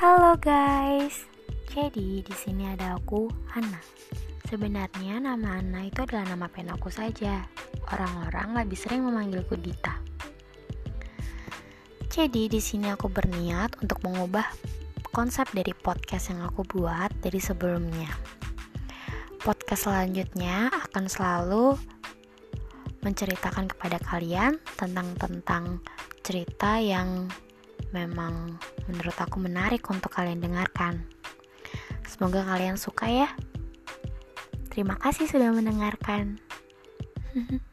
Halo guys. Jadi di sini ada aku, Hana. Sebenarnya nama Hana itu adalah nama pen aku saja. Orang-orang lebih sering memanggilku Dita. Jadi di sini aku berniat untuk mengubah konsep dari podcast yang aku buat dari sebelumnya. Podcast selanjutnya akan selalu menceritakan kepada kalian tentang tentang cerita yang memang menurut aku menarik untuk kalian dengarkan. Semoga kalian suka ya. Terima kasih sudah mendengarkan.